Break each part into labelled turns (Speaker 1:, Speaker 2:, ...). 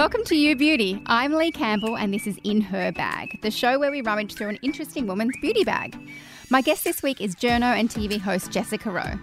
Speaker 1: Welcome to You Beauty. I'm Leigh Campbell, and this is In Her Bag, the show where we rummage through an interesting woman's beauty bag. My guest this week is journo and TV host Jessica Rowe.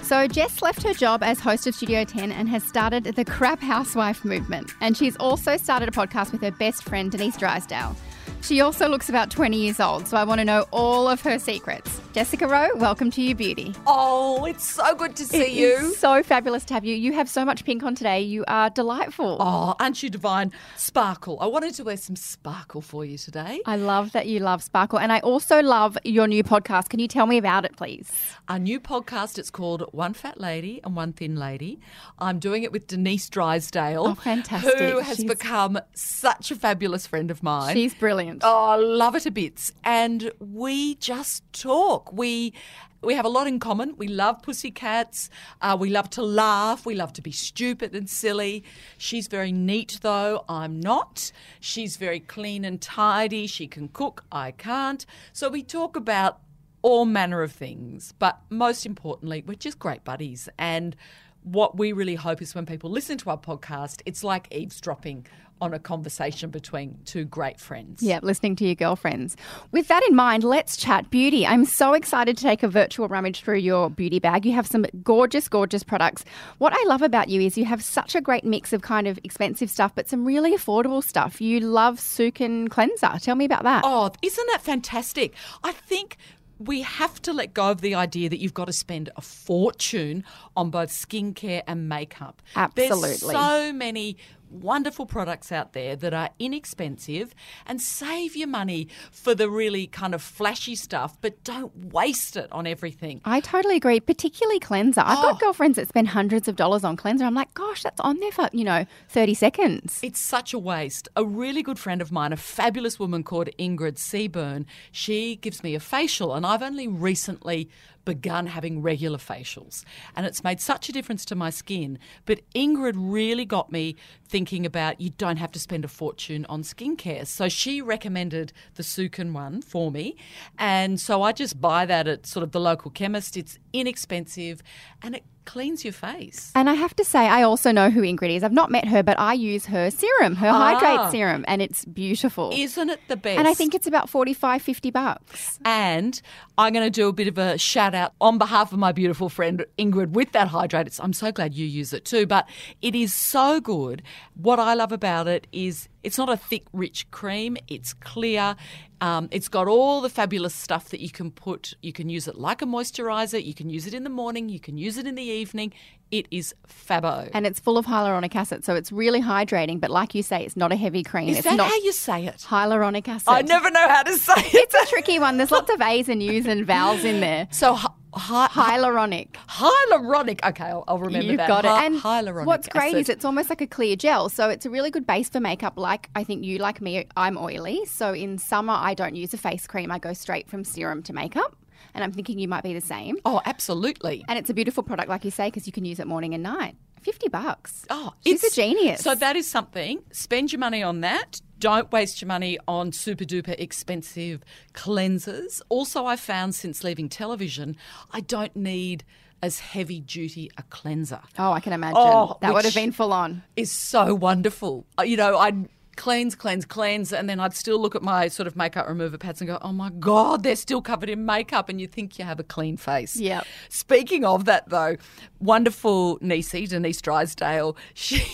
Speaker 1: So, Jess left her job as host of Studio 10 and has started the Crap Housewife movement. And she's also started a podcast with her best friend, Denise Drysdale. She also looks about 20 years old, so I want to know all of her secrets. Jessica Rowe, welcome to You Beauty.
Speaker 2: Oh, it's so good to see
Speaker 1: It
Speaker 2: you.
Speaker 1: is so fabulous to have you. You have so much pink on today. You are delightful.
Speaker 2: Oh, aren't you divine? Sparkle. I wanted to wear some sparkle for you today.
Speaker 1: I love that you love Sparkle. And I also love your new podcast. Can you tell me about it, please?
Speaker 2: Our new podcast, it's called One Fat Lady and One Thin Lady. I'm doing it with Denise Drysdale.
Speaker 1: Oh, fantastic.
Speaker 2: Who has
Speaker 1: She's-
Speaker 2: become such a fabulous friend of mine.
Speaker 1: She's brilliant.
Speaker 2: Oh, I love it a bits. And we just talk. We we have a lot in common. We love pussycats. Uh, we love to laugh. We love to be stupid and silly. She's very neat, though. I'm not. She's very clean and tidy. She can cook. I can't. So we talk about all manner of things. But most importantly, we're just great buddies. And what we really hope is when people listen to our podcast, it's like eavesdropping on a conversation between two great friends.
Speaker 1: Yeah, listening to your girlfriends. With that in mind, let's chat beauty. I'm so excited to take a virtual rummage through your beauty bag. You have some gorgeous, gorgeous products. What I love about you is you have such a great mix of kind of expensive stuff, but some really affordable stuff. You love Sukin Cleanser. Tell me about that.
Speaker 2: Oh, isn't that fantastic? I think we have to let go of the idea that you've got to spend a fortune on both skincare and makeup.
Speaker 1: Absolutely.
Speaker 2: There's so many wonderful products out there that are inexpensive and save your money for the really kind of flashy stuff, but don't waste it on everything.
Speaker 1: I totally agree, particularly cleanser. I've got
Speaker 2: Oh.
Speaker 1: girlfriends that spend hundreds of dollars on cleanser. I'm like, gosh, that's on there for, you know, 30 seconds.
Speaker 2: It's such a waste. A really good friend of mine, a fabulous woman called Ingrid Seaburn, she gives me a facial, and I've only recently begun having regular facials. And it's made such a difference to my skin. But Ingrid really got me thinking about you don't have to spend a fortune on skincare. So she recommended the Sukin one for me. And so I just buy that at sort of the local chemist. It's inexpensive and it cleans your face.
Speaker 1: And I have to say, I also know who Ingrid is. I've not met her, but I use her serum, her Hydrate
Speaker 2: Ah.
Speaker 1: serum, and it's beautiful.
Speaker 2: Isn't it the best?
Speaker 1: and I think it's about 45, 50 bucks.
Speaker 2: And I'm going to do a bit of a shout out on behalf of my beautiful friend Ingrid with that hydrate. I'm so glad you use it too, but it is so good. What I love about it is it's not a thick, rich cream, it's clear. Um, it's got all the fabulous stuff that you can put. You can use it like a moisturizer, you can use it in the morning, you can use it in the evening. It is fabo.
Speaker 1: And it's full of hyaluronic acid, so it's really hydrating. But like you say, it's not a heavy cream.
Speaker 2: is
Speaker 1: it's
Speaker 2: that
Speaker 1: not
Speaker 2: how you say it?
Speaker 1: hyaluronic acid.
Speaker 2: I never know how to say it.
Speaker 1: It's a tricky one. There's lots of A's and U's and vowels in there.
Speaker 2: So, hy- hy-
Speaker 1: Hyaluronic.
Speaker 2: hyaluronic. Okay, I'll, I'll remember
Speaker 1: You've
Speaker 2: that.
Speaker 1: got it. And
Speaker 2: hyaluronic
Speaker 1: what's great
Speaker 2: acid.
Speaker 1: is it's almost like a clear gel. So it's a really good base for makeup. Like I think you, like me, I'm oily. So in summer, I don't use a face cream. I go straight from serum to makeup. And I'm thinking you might be the same.
Speaker 2: Oh, absolutely.
Speaker 1: And it's a beautiful product, like you say, because you can use it morning and night. 50 bucks.
Speaker 2: Oh,
Speaker 1: She's a genius.
Speaker 2: So that is something. Spend your money on that. Don't waste your money on super duper expensive cleansers. Also, I found since leaving television, I don't need as heavy duty a cleanser.
Speaker 1: Oh, I can imagine.
Speaker 2: Oh,
Speaker 1: that would have been full on.
Speaker 2: Is so wonderful. Uh, You know, I'd cleanse, cleanse, cleanse, and then I'd still look at my sort of makeup remover pads and go, "Oh my god, they're still covered in makeup," and you think you have a clean face.
Speaker 1: Yeah.
Speaker 2: Speaking of that, though, wonderful Nisi Denise Drysdale, she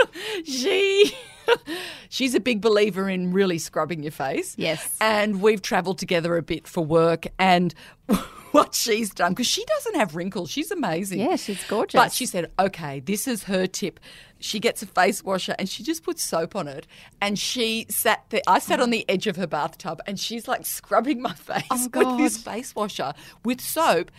Speaker 2: she she's a big believer in really scrubbing your face.
Speaker 1: Yes.
Speaker 2: and we've travelled together a bit for work, and what she's done because she doesn't have wrinkles, she's amazing.
Speaker 1: Yeah, she's gorgeous.
Speaker 2: But she said, okay, this is her tip. She gets a face washer and she just puts soap on it. And she sat there. I sat on the uh-huh. edge of her bathtub and she's like scrubbing my face
Speaker 1: Oh,
Speaker 2: with this face washer with soap.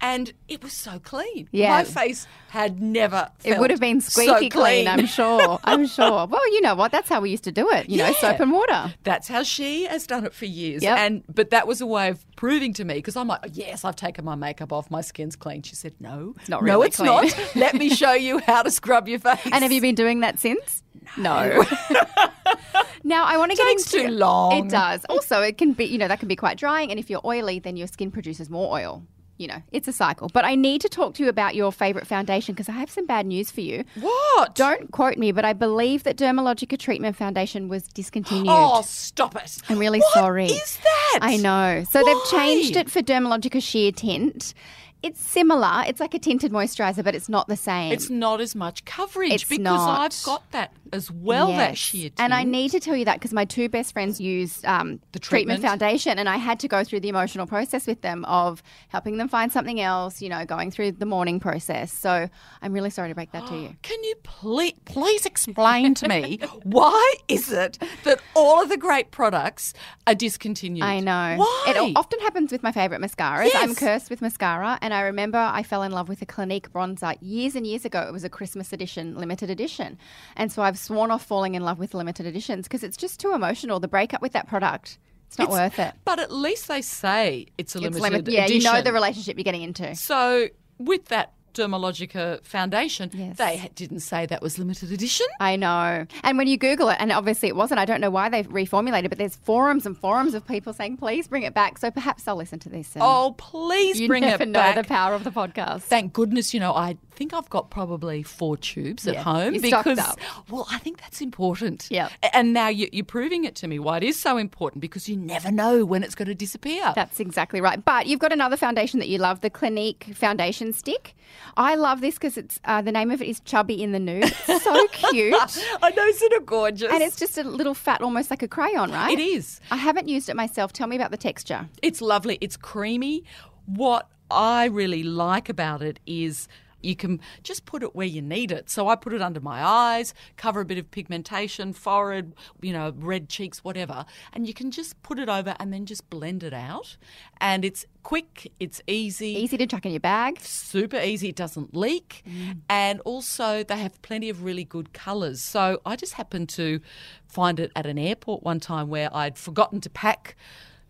Speaker 2: And it was so clean.
Speaker 1: Yeah.
Speaker 2: My face had never.
Speaker 1: It would have been
Speaker 2: so
Speaker 1: squeaky clean, I'm sure. I'm sure. Well, you know what? That's how we used to do it. You know, soap and water.
Speaker 2: That's how she has done it for years.
Speaker 1: Yep.
Speaker 2: And but that was a way of proving to me because I'm like, yes, I've taken my makeup off, my skin's clean. She said, no, it's
Speaker 1: not really no,
Speaker 2: it's
Speaker 1: clean."
Speaker 2: not. Let me show you how to scrub your face.
Speaker 1: And have you been doing that since? No. now I want to get into
Speaker 2: too long.
Speaker 1: It does. Also, it can be you know that can be quite drying, and if you're oily, then your skin produces more oil. You know, it's a cycle. But I need to talk to you about your favorite foundation because I have some bad news for you.
Speaker 2: What?
Speaker 1: Don't quote me, but I believe that Dermalogica treatment foundation was discontinued.
Speaker 2: Oh, stop it!
Speaker 1: I'm really
Speaker 2: What
Speaker 1: sorry.
Speaker 2: Is that?
Speaker 1: I know. So they've changed it for Dermalogica Sheer Tint. It's similar. It's like a tinted moisturizer, but it's not the same.
Speaker 2: It's not as much coverage
Speaker 1: It's
Speaker 2: because
Speaker 1: not.
Speaker 2: I've got that as well. That
Speaker 1: Yes.
Speaker 2: sheer
Speaker 1: And I need to tell you that because my two best friends used um,
Speaker 2: The
Speaker 1: treatment
Speaker 2: treatment?
Speaker 1: foundation, and I had to go through the emotional process with them of helping them find something else. You know, going through the morning process. So I'm really sorry to break that to you.
Speaker 2: Can you please, please explain to me why is it that all of the great products are discontinued?
Speaker 1: I know.
Speaker 2: Why?
Speaker 1: It often happens with my favourite mascaras. I'm cursed with mascara, and I remember I fell in love with a Clinique bronzer years and years ago. It was a Christmas edition, limited edition, and so I've sworn off falling in love with limited editions because it's just too emotional. The breakup with that product, it's not
Speaker 2: It's-
Speaker 1: worth it.
Speaker 2: But at least they say it's a
Speaker 1: It's
Speaker 2: limited
Speaker 1: limit- yeah,
Speaker 2: edition.
Speaker 1: you know the relationship you're getting into.
Speaker 2: So with that Dermalogica foundation,
Speaker 1: Yes.
Speaker 2: they didn't say that was limited edition.
Speaker 1: I know. And when you Google it, and obviously it wasn't, I don't know why they've reformulated, but there's forums and forums of people saying, please bring it back. So perhaps I'll listen to this.
Speaker 2: Oh, please
Speaker 1: you
Speaker 2: bring
Speaker 1: never
Speaker 2: it
Speaker 1: know the power of the podcast.
Speaker 2: Thank goodness, you know, I think I've got probably four tubes at home
Speaker 1: you're
Speaker 2: because,
Speaker 1: up.
Speaker 2: well, I think that's important.
Speaker 1: Yep.
Speaker 2: A- And now you're proving it to me why it is so important because you never know when it's going to disappear.
Speaker 1: That's exactly right. But you've got another foundation that you love, the Clinique Foundation Stick. I love this because it's uh, the name of it is Chubby in the Nude. It's so cute.
Speaker 2: I know, isn't it gorgeous?
Speaker 1: And it's just a little fat, almost like a crayon, right?
Speaker 2: It is.
Speaker 1: I haven't used it myself. Tell me about the texture.
Speaker 2: It's lovely. It's creamy. What I really like about it is you can just put it where you need it. So I put it under my eyes, cover a bit of pigmentation, forehead, you know, red cheeks, whatever, and you can just put it over and then just blend it out. And it's quick, it's easy.
Speaker 1: Easy to chuck in your bag.
Speaker 2: Super easy, it doesn't leak. Mm. And also, they have plenty of really good colours. So, I just happened to find it at an airport one time where I'd forgotten to pack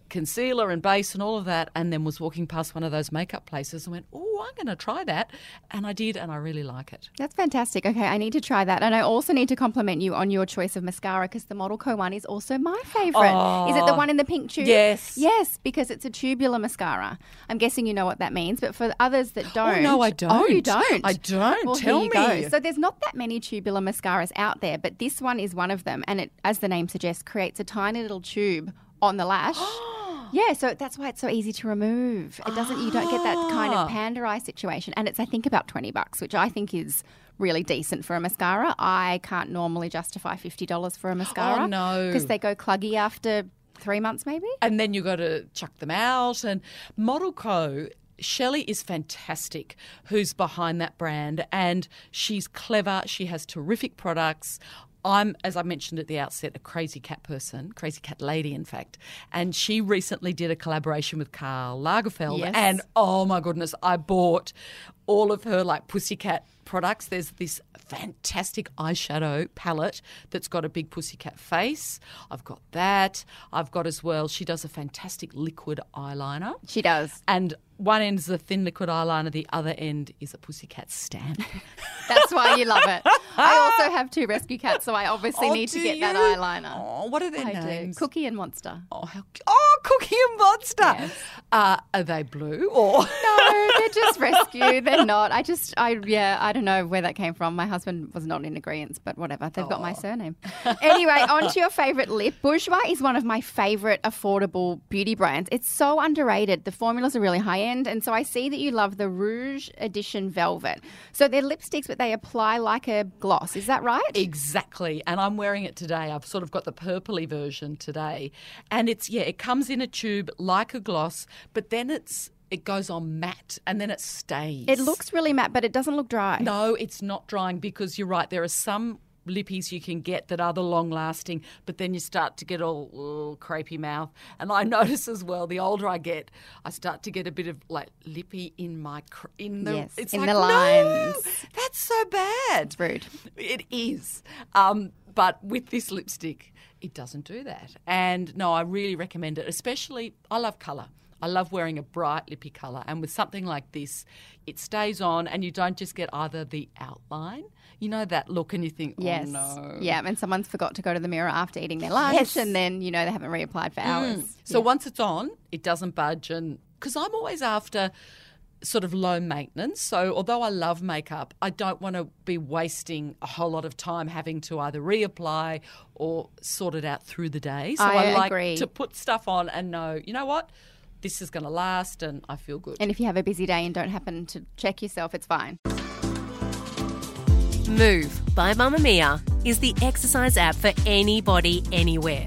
Speaker 2: concealer and base and all of that, and then was walking past one of those makeup places and went, Oh, I'm going to try that. And I did, and I really like it.
Speaker 1: That's fantastic. Okay, I need to try that. And I also need to compliment you on your choice of mascara because the Model Co one is also my favourite. is it the oh. one in the pink tube?
Speaker 2: Yes.
Speaker 1: Yes, because it's a tubular mascara. I'm guessing you know what that means, but for others that oh, don't.
Speaker 2: oh, no, I don't.
Speaker 1: Oh, you
Speaker 2: don't. I don't.
Speaker 1: Well,
Speaker 2: Tell me.
Speaker 1: go. So there's not that many tubular mascaras out there, but this one is one of them. And it, as the name suggests, creates a tiny little tube on the lash. Oh, Yeah, so that's why it's so easy to remove. It doesn't you don't get that kind
Speaker 2: Ah.
Speaker 1: of panda eye situation. And it's I think about 20 bucks, which I think is really decent for a mascara. I can't normally justify $50 for a mascara.
Speaker 2: Oh, no.
Speaker 1: Because they go cluggy after 3 months maybe.
Speaker 2: and then you got to chuck them out. And Model Co. Shelley is fantastic, who's behind that brand, and she's clever. She has terrific products. I'm, as I mentioned at the outset, a crazy cat person, crazy cat lady, in fact. And she recently did a collaboration with Karl Lagerfeld.
Speaker 1: Yes.
Speaker 2: And oh my goodness, I bought all of her like pussycat products. There's this fantastic eyeshadow palette that's got a big pussycat face. I've got that. I've got as well, she does a fantastic liquid eyeliner.
Speaker 1: She does.
Speaker 2: And one end is a thin liquid eyeliner, the other end is a pussycat stamp.
Speaker 1: That's why you love it. I also have two rescue cats, so I obviously
Speaker 2: Oh,
Speaker 1: need to get that eyeliner.
Speaker 2: Oh, what are their
Speaker 1: I
Speaker 2: names?
Speaker 1: do. Cookie and Monster.
Speaker 2: Oh, how, oh, Cookie and Monster.
Speaker 1: Yes.
Speaker 2: Uh, are they blue or?
Speaker 1: No, they're just rescue. They're not. I just, I yeah, I don't know where that came from. My husband was not in agreement, but whatever. They've got my surname. Anyway, on to your favourite lip. Bourjois is one of my favourite affordable beauty brands. It's so underrated. The formulas are really high end, and so I see that you love the Rouge Edition Velvet. So they're lipsticks, but they apply like a gloss. Is that right?
Speaker 2: Exactly. And I'm wearing it today. I've sort of got the purpley version today. And it's, yeah, it comes in a tube like a gloss, but then it's, it goes on matte and then it stays.
Speaker 1: It looks really matte, but it doesn't look dry.
Speaker 2: No, it's not drying because you're right. There are some lippies you can get that are the long lasting, but then you start to get all, all crepey mouth. And I notice as well, the older I get, I start to get a bit of like lippy in my cr- in the
Speaker 1: Yes,
Speaker 2: it's
Speaker 1: in
Speaker 2: like,
Speaker 1: the
Speaker 2: "No,
Speaker 1: lines."
Speaker 2: that's so bad.
Speaker 1: It's rude.
Speaker 2: It is. Um, but with this lipstick, it doesn't do that. And no, I really recommend it, especially I love colour. I love wearing a bright lippy colour. And with something like this, it stays on and you don't just get either the outline, you know, that look and you think, oh
Speaker 1: Yes.
Speaker 2: no.
Speaker 1: Yeah, and someone's forgot to go to the mirror after eating their lunch,
Speaker 2: Yes.
Speaker 1: and then you know they haven't reapplied for mm. hours.
Speaker 2: So once it's on, it doesn't budge. And because I'm always after sort of low maintenance. So although I love makeup, I don't want to be wasting a whole lot of time having to either reapply or sort it out through the day. So
Speaker 1: I
Speaker 2: I, like
Speaker 1: agree.
Speaker 2: to put stuff on and know, you know what? This is going to last and I feel good.
Speaker 1: And if you have a busy day and don't happen to check yourself, it's fine.
Speaker 3: Move by Mamamia is the exercise app for anybody, anywhere.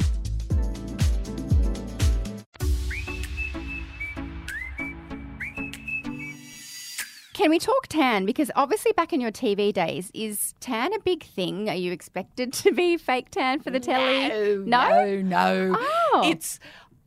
Speaker 1: Can we talk tan? Because obviously, back in your TV days, is tan a big thing? Are you expected to be fake tan for the telly?
Speaker 2: No, no. no.
Speaker 1: Oh.
Speaker 2: It's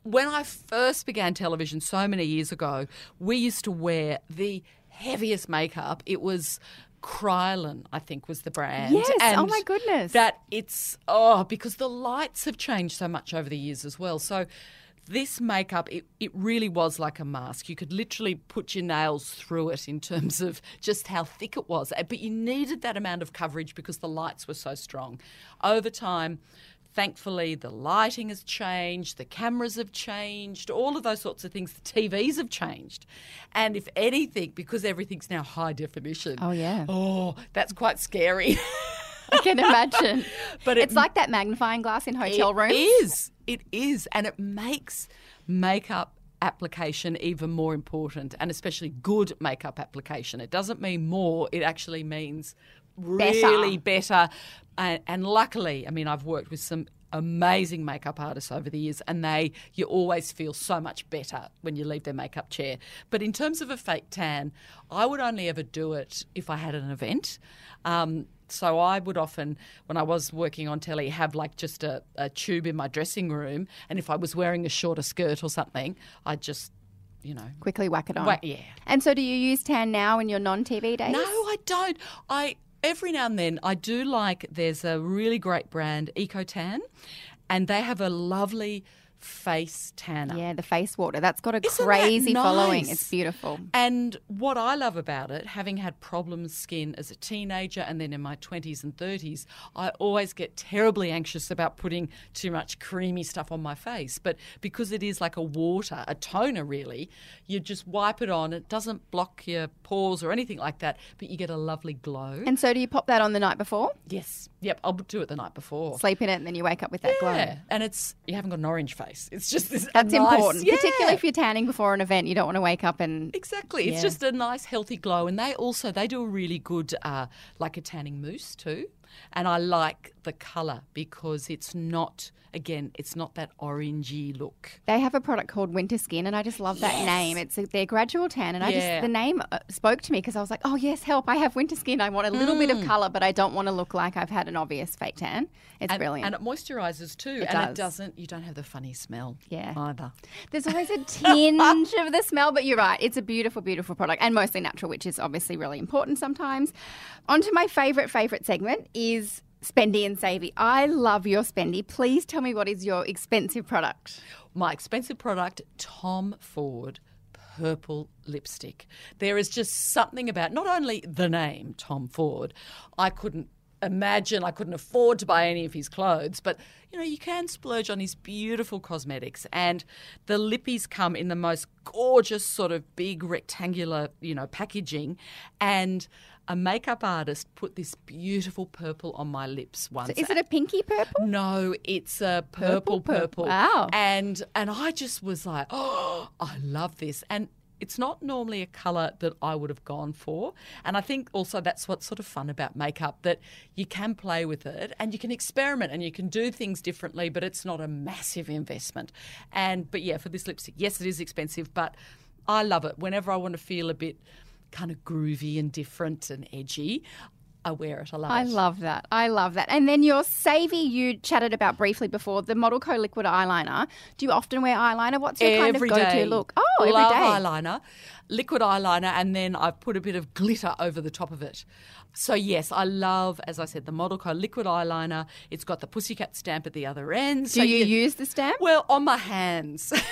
Speaker 2: when I first began television so many years ago, we used to wear the heaviest makeup. It was Kryolan, I think, was the brand.
Speaker 1: Yes. Oh, my goodness.
Speaker 2: That it's oh, because the lights have changed so much over the years as well. So this makeup, it, it really was like a mask. You could literally put your nails through it in terms of just how thick it was. But you needed that amount of coverage because the lights were so strong. Over time, thankfully, the lighting has changed, the cameras have changed, all of those sorts of things. The TVs have changed. And if anything, because everything's now high definition.
Speaker 1: Oh, yeah.
Speaker 2: Oh, that's quite scary.
Speaker 1: I can imagine.
Speaker 2: But it-
Speaker 1: it's like that magnifying glass in hotel
Speaker 2: It
Speaker 1: rooms.
Speaker 2: It is. It is, And it makes makeup application even more important and especially good makeup application. It doesn't mean more, it actually means really better. And, and luckily, I mean, I've worked with some amazing makeup artists over the years and they you always feel so much better when you leave their makeup chair but in terms of a fake tan i would only ever do it if i had an event um, so I would often, when I was working on telly, have like just a, a tube in my dressing room, and if I was wearing a shorter skirt or something, I'd just, you know,
Speaker 1: Quickly whack it on.
Speaker 2: whack, yeah.
Speaker 1: And so, do you use tan now in your non-TV days?
Speaker 2: No, I don't. I every now and then I do like. There's a really great brand, EcoTan, and they have a lovely face tanner.
Speaker 1: Yeah, the face water. That's got a
Speaker 2: Isn't
Speaker 1: crazy following. It's beautiful.
Speaker 2: And what I love about it, having had problem skin as a teenager and then in my 20s and 30s, I always get terribly anxious about putting too much creamy stuff on my face. But because it is like a water, a toner really, you just wipe it on. It doesn't block your pores or anything like that, but you get a lovely glow.
Speaker 1: And so, do you pop that on the night before?
Speaker 2: yes. Yep, I'll do it the night before.
Speaker 1: Sleep in it, and then you wake up with that glow.
Speaker 2: Yeah, and it's you haven't got an orange face. It's just this.
Speaker 1: That's
Speaker 2: nice-
Speaker 1: important,
Speaker 2: yeah.
Speaker 1: particularly if you're tanning before an event. You don't want to wake up and
Speaker 2: Exactly. It's
Speaker 1: Yeah.
Speaker 2: just a nice healthy glow and they also they do a really good uh, like a tanning mousse too. And I like the colour because it's not again, it's not that orangey look.
Speaker 1: They have a product called Winter Skin, and I just love that name. It's a, their gradual tan, and I
Speaker 2: Yeah.
Speaker 1: just the name uh, spoke to me because I was like, oh yes, help! I have winter skin. I want a little bit of color, but I don't want to look like I've had an obvious fake tan. It's
Speaker 2: And,
Speaker 1: brilliant.
Speaker 2: and it moisturises too.
Speaker 1: It
Speaker 2: and
Speaker 1: does.
Speaker 2: it doesn't you don't have the funny smell
Speaker 1: Yeah.
Speaker 2: either.
Speaker 1: There's always a tinge of the smell, but you're right. It's a beautiful, beautiful product, and mostly natural, which is obviously really important sometimes. On to my favorite, favorite segment is. Spendy and Savvy. I love your Spendy. Please tell me what is your expensive product.
Speaker 2: My expensive product, Tom Ford purple lipstick. There is just something about not only the name Tom Ford, I couldn't imagine I couldn't afford to buy any of his clothes, but you know, you can splurge on his beautiful cosmetics and the lippies come in the most gorgeous sort of big rectangular, you know, packaging and a makeup artist put this beautiful purple on my lips once.
Speaker 1: Is it a pinky purple?
Speaker 2: No, it's a purple,
Speaker 1: Purple, purple.
Speaker 2: purple.
Speaker 1: Wow.
Speaker 2: And and I just was like, oh, I love this. And it's not normally a colour that I would have gone for. And I think also that's what's sort of fun about makeup that you can play with it and you can experiment and you can do things differently, but it's not a massive investment. And but yeah, for this lipstick, yes, it is expensive, but I love it. Whenever I want to feel a bit kind of groovy and different and edgy, I wear it. a lot.
Speaker 1: I love that. I love that. And then your Savvy, you chatted about briefly before, the Model Co liquid eyeliner. Do you often wear eyeliner? What's your kind of go to look? Oh, every day.
Speaker 2: Love eyeliner, liquid eyeliner, and then I've put a bit of glitter over the top of it. So yes, I love, as I said, the Model Co liquid eyeliner. It's got the pussycat stamp at the other end.
Speaker 1: Do
Speaker 2: so
Speaker 1: you use the stamp?
Speaker 2: Well, on my hands.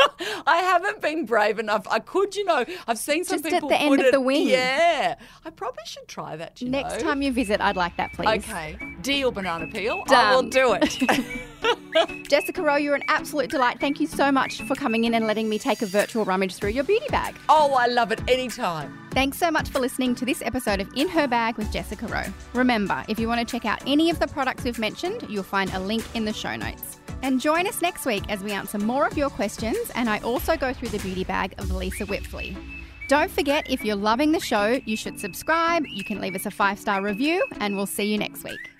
Speaker 2: I haven't been brave enough. I could, you know, I've seen some
Speaker 1: Just at
Speaker 2: people
Speaker 1: the end
Speaker 2: put
Speaker 1: of
Speaker 2: it-
Speaker 1: the wing.
Speaker 2: Yeah, I probably should try that. You
Speaker 1: Next
Speaker 2: know.
Speaker 1: time you visit, I'd like that, please.
Speaker 2: Okay, deal banana peel. I will do it.
Speaker 1: Jessica Rowe, you're an absolute delight. Thank you so much for coming in and letting me take a virtual rummage through your beauty bag.
Speaker 2: oh, I love it anytime.
Speaker 1: Thanks so much for listening to this episode of In Her Bag with Jessica Rowe. Remember, if you want to check out any of the products we've mentioned, you'll find a link in the show notes. And join us next week as we answer more of your questions and I also go through the beauty bag of Lisa Whipfley. Don't forget, if you're loving the show, you should subscribe, you can leave us a five star review, and we'll see you next week.